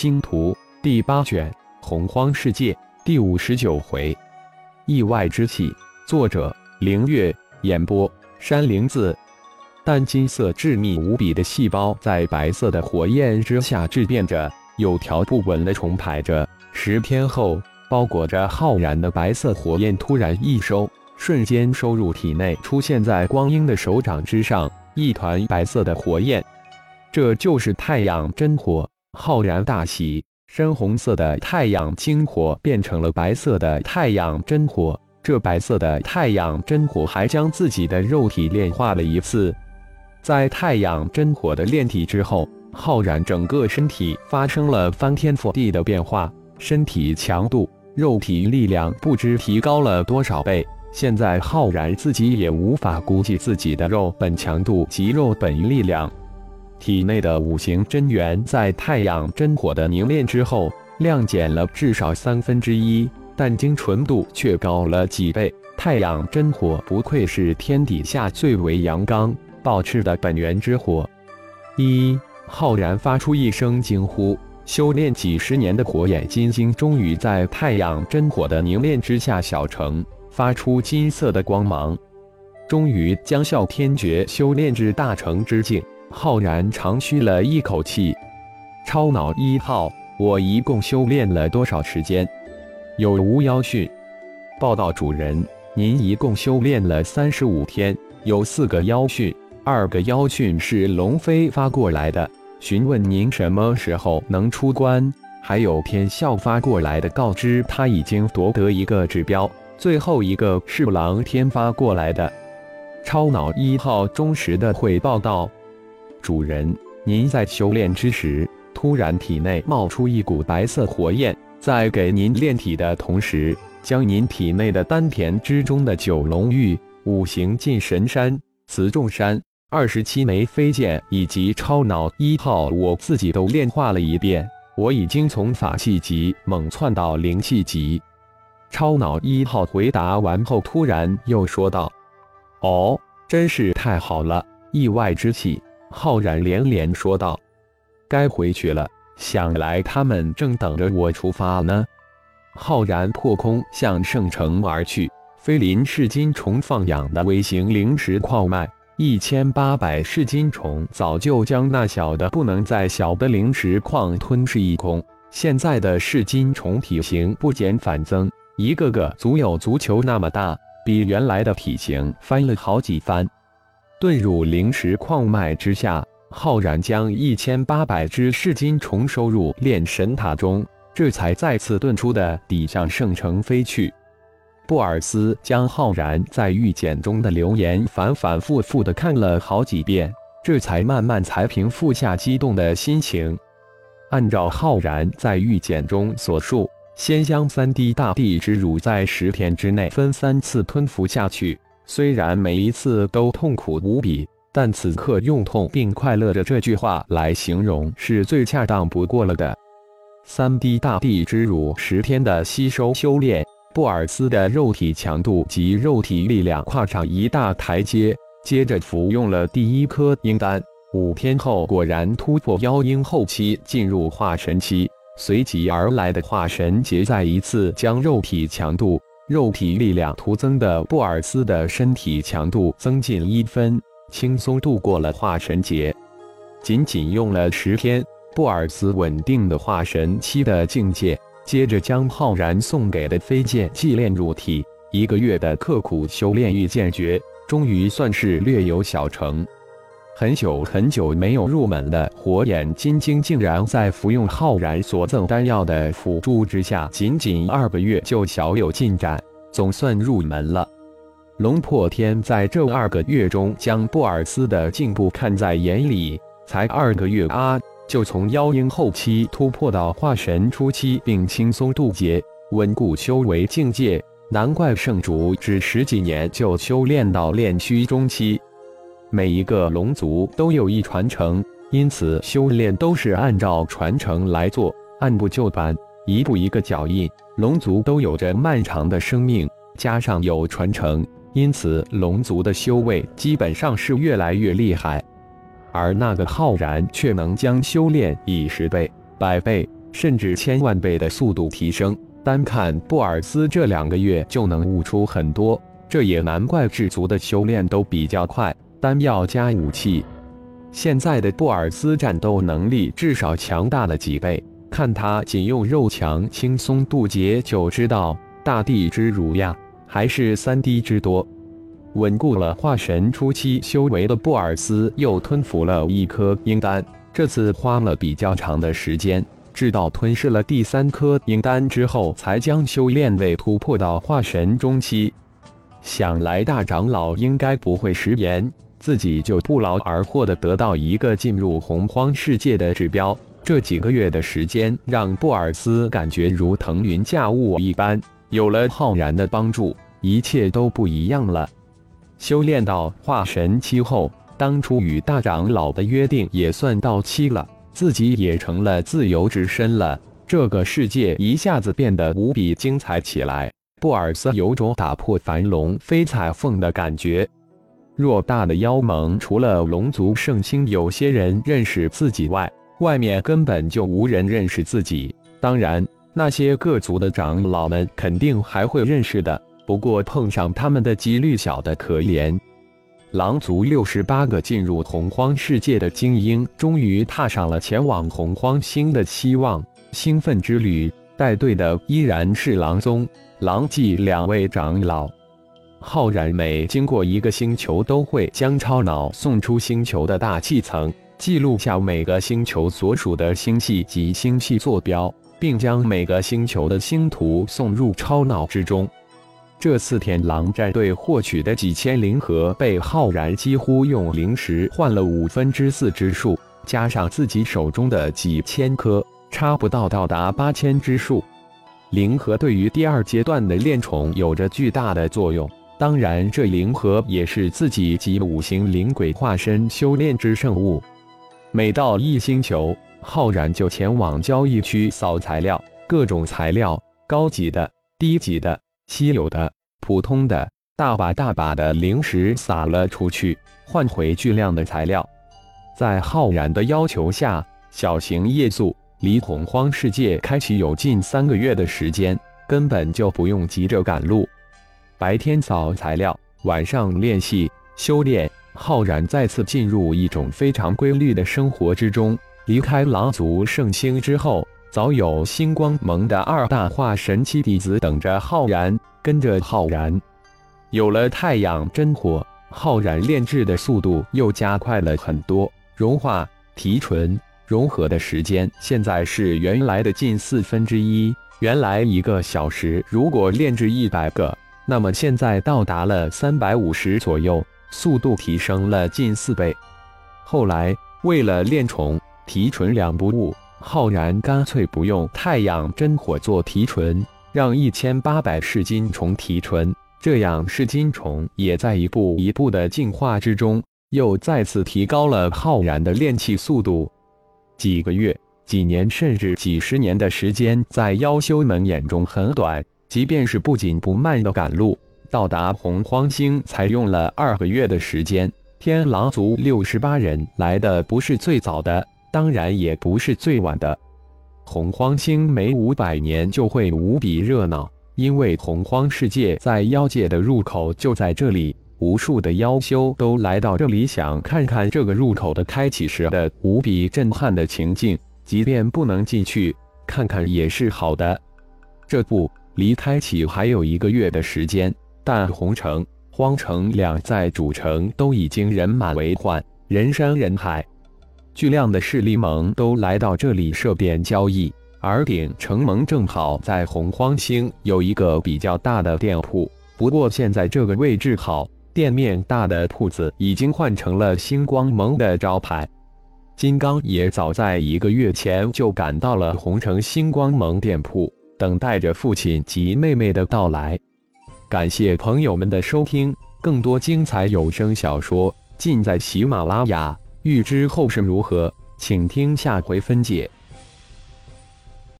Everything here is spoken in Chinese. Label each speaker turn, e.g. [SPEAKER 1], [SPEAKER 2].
[SPEAKER 1] 星图第八卷洪荒世界第五十九回，意外之气。作者：凌月。演播：山灵子。淡金色致密无比的细胞在白色的火焰之下质变着，有条不紊的重排着。十天后，包裹着浩然的白色火焰突然一收，瞬间收入体内，出现在光阴的手掌之上，一团白色的火焰。这就是太阳真火。浩然大喜，深红色的太阳精火变成了白色的太阳真火。这白色的太阳真火还将自己的肉体炼化了一次。在太阳真火的炼体之后，浩然整个身体发生了翻天覆地的变化，身体强度、肉体力量不知提高了多少倍。现在浩然自己也无法估计自己的肉本强度及肉本力量。体内的五行真元在太阳真火的凝练之后，量减了至少三分之一，但精纯度却高了几倍。太阳真火不愧是天底下最为阳刚暴炽的本源之火。一浩然发出一声惊呼，修炼几十年的火眼金睛终于在太阳真火的凝练之下小成，发出金色的光芒，终于将啸天诀修炼至大成之境。浩然长吁了一口气，超脑一号，我一共修炼了多少时间？有无妖讯？报道主人，您一共修炼了三十五天，有四个妖讯，二个妖讯是龙飞发过来的，询问您什么时候能出关；还有天校发过来的，告知他已经夺得一个指标；最后一个是狼天发过来的。超脑一号忠实的汇报道。主人，您在修炼之时，突然体内冒出一股白色火焰，在给您炼体的同时，将您体内的丹田之中的九龙玉、五行进神山、磁重山、二十七枚飞剑以及超脑一号，我自己都炼化了一遍。我已经从法器级猛窜到灵气级。超脑一号回答完后，突然又说道：“哦，真是太好了，意外之喜。”浩然连连说道：“该回去了，想来他们正等着我出发呢。”浩然破空向圣城而去。飞林噬金虫放养的微型灵石矿脉，一千八百噬金虫早就将那小的不能再小的灵石矿吞噬一空。现在的噬金虫体型不减反增，一个个足有足球那么大，比原来的体型翻了好几番。遁入灵石矿脉之下，浩然将一千八百只噬金虫收入炼神塔中，这才再次遁出的抵向圣城飞去。布尔斯将浩然在玉简中的留言反反复复的看了好几遍，这才慢慢才平复下激动的心情。按照浩然在玉简中所述，先将三滴大地之乳在十天之内分三次吞服下去。虽然每一次都痛苦无比，但此刻用“痛并快乐着”这句话来形容是最恰当不过了的。三滴大地之乳，十天的吸收修炼，布尔斯的肉体强度及肉体力量跨上一大台阶。接着服用了第一颗鹰丹，五天后果然突破妖婴后期，进入化神期。随即而来的化神劫，再一次将肉体强度。肉体力量徒增的布尔斯的身体强度增进一分，轻松度过了化神劫。仅仅用了十天，布尔斯稳定的化神期的境界。接着将浩然送给的飞剑祭炼入体，一个月的刻苦修炼御剑诀，终于算是略有小成。很久很久没有入门的火眼金睛，竟然在服用浩然所赠丹药的辅助之下，仅仅二个月就小有进展，总算入门了。龙破天在这二个月中，将布尔斯的进步看在眼里。才二个月啊，就从妖婴后期突破到化神初期，并轻松渡劫，稳固修为境界。难怪圣主只十几年就修炼到炼虚中期。每一个龙族都有一传承，因此修炼都是按照传承来做，按部就班，一步一个脚印。龙族都有着漫长的生命，加上有传承，因此龙族的修为基本上是越来越厉害。而那个浩然却能将修炼以十倍、百倍、甚至千万倍的速度提升。单看布尔斯这两个月就能悟出很多，这也难怪智族的修炼都比较快。丹药加武器，现在的布尔斯战斗能力至少强大了几倍。看他仅用肉墙轻松渡劫，就知道大地之儒呀，还是三滴之多。稳固了化神初期修为的布尔斯，又吞服了一颗阴丹。这次花了比较长的时间，直到吞噬了第三颗阴丹之后，才将修炼位突破到化神中期。想来大长老应该不会食言，自己就不劳而获的得到一个进入洪荒世界的指标。这几个月的时间，让布尔斯感觉如腾云驾雾一般。有了浩然的帮助，一切都不一样了。修炼到化神期后，当初与大长老的约定也算到期了，自己也成了自由之身了。这个世界一下子变得无比精彩起来。布尔斯有种打破繁龙飞彩凤的感觉。偌大的妖盟，除了龙族圣星有些人认识自己外，外面根本就无人认识自己。当然，那些各族的长老们肯定还会认识的。不过碰上他们的几率小的可怜。狼族六十八个进入洪荒世界的精英，终于踏上了前往洪荒星的希望兴奋之旅。带队的依然是狼宗、狼祭两位长老。浩然每经过一个星球，都会将超脑送出星球的大气层，记录下每个星球所属的星系及星系坐标，并将每个星球的星图送入超脑之中。这四天狼战队获取的几千灵核，被浩然几乎用灵石换了五分之四之数，加上自己手中的几千颗，差不到到达八千之数。灵核对于第二阶段的炼宠有着巨大的作用，当然，这灵核也是自己及五行灵鬼化身修炼之圣物。每到一星球，浩然就前往交易区扫材料，各种材料，高级的、低级的。稀有的、普通的，大把大把的灵石撒了出去，换回巨量的材料。在浩然的要求下，小型夜宿离洪荒世界开启有近三个月的时间，根本就不用急着赶路。白天找材料，晚上练习修炼。浩然再次进入一种非常规律的生活之中。离开狼族圣星之后。早有星光盟的二大化神期弟子等着浩然，跟着浩然，有了太阳真火，浩然炼制的速度又加快了很多。融化、提纯、融合的时间现在是原来的近四分之一。原来一个小时如果炼制一百个，那么现在到达了三百五十左右，速度提升了近四倍。后来为了炼宠、提纯两不误。浩然干脆不用太阳真火做提纯，让一千八百噬金虫提纯，这样噬金虫也在一步一步的进化之中，又再次提高了浩然的炼气速度。几个月、几年甚至几十年的时间，在妖修们眼中很短。即便是不紧不慢的赶路，到达洪荒星才用了二个月的时间。天狼族六十八人来的不是最早的。当然也不是最晚的。洪荒星每五百年就会无比热闹，因为洪荒世界在妖界的入口就在这里，无数的妖修都来到这里，想看看这个入口的开启时的无比震撼的情境。即便不能进去看看也是好的。这不，离开启还有一个月的时间，但红城、荒城两在主城都已经人满为患，人山人海。巨量的势力盟都来到这里设店交易，而鼎城盟正好在洪荒星有一个比较大的店铺。不过现在这个位置好，店面大的铺子已经换成了星光盟的招牌。金刚也早在一个月前就赶到了红城星光盟店铺，等待着父亲及妹妹的到来。感谢朋友们的收听，更多精彩有声小说尽在喜马拉雅。欲知后事如何，请听下回分解。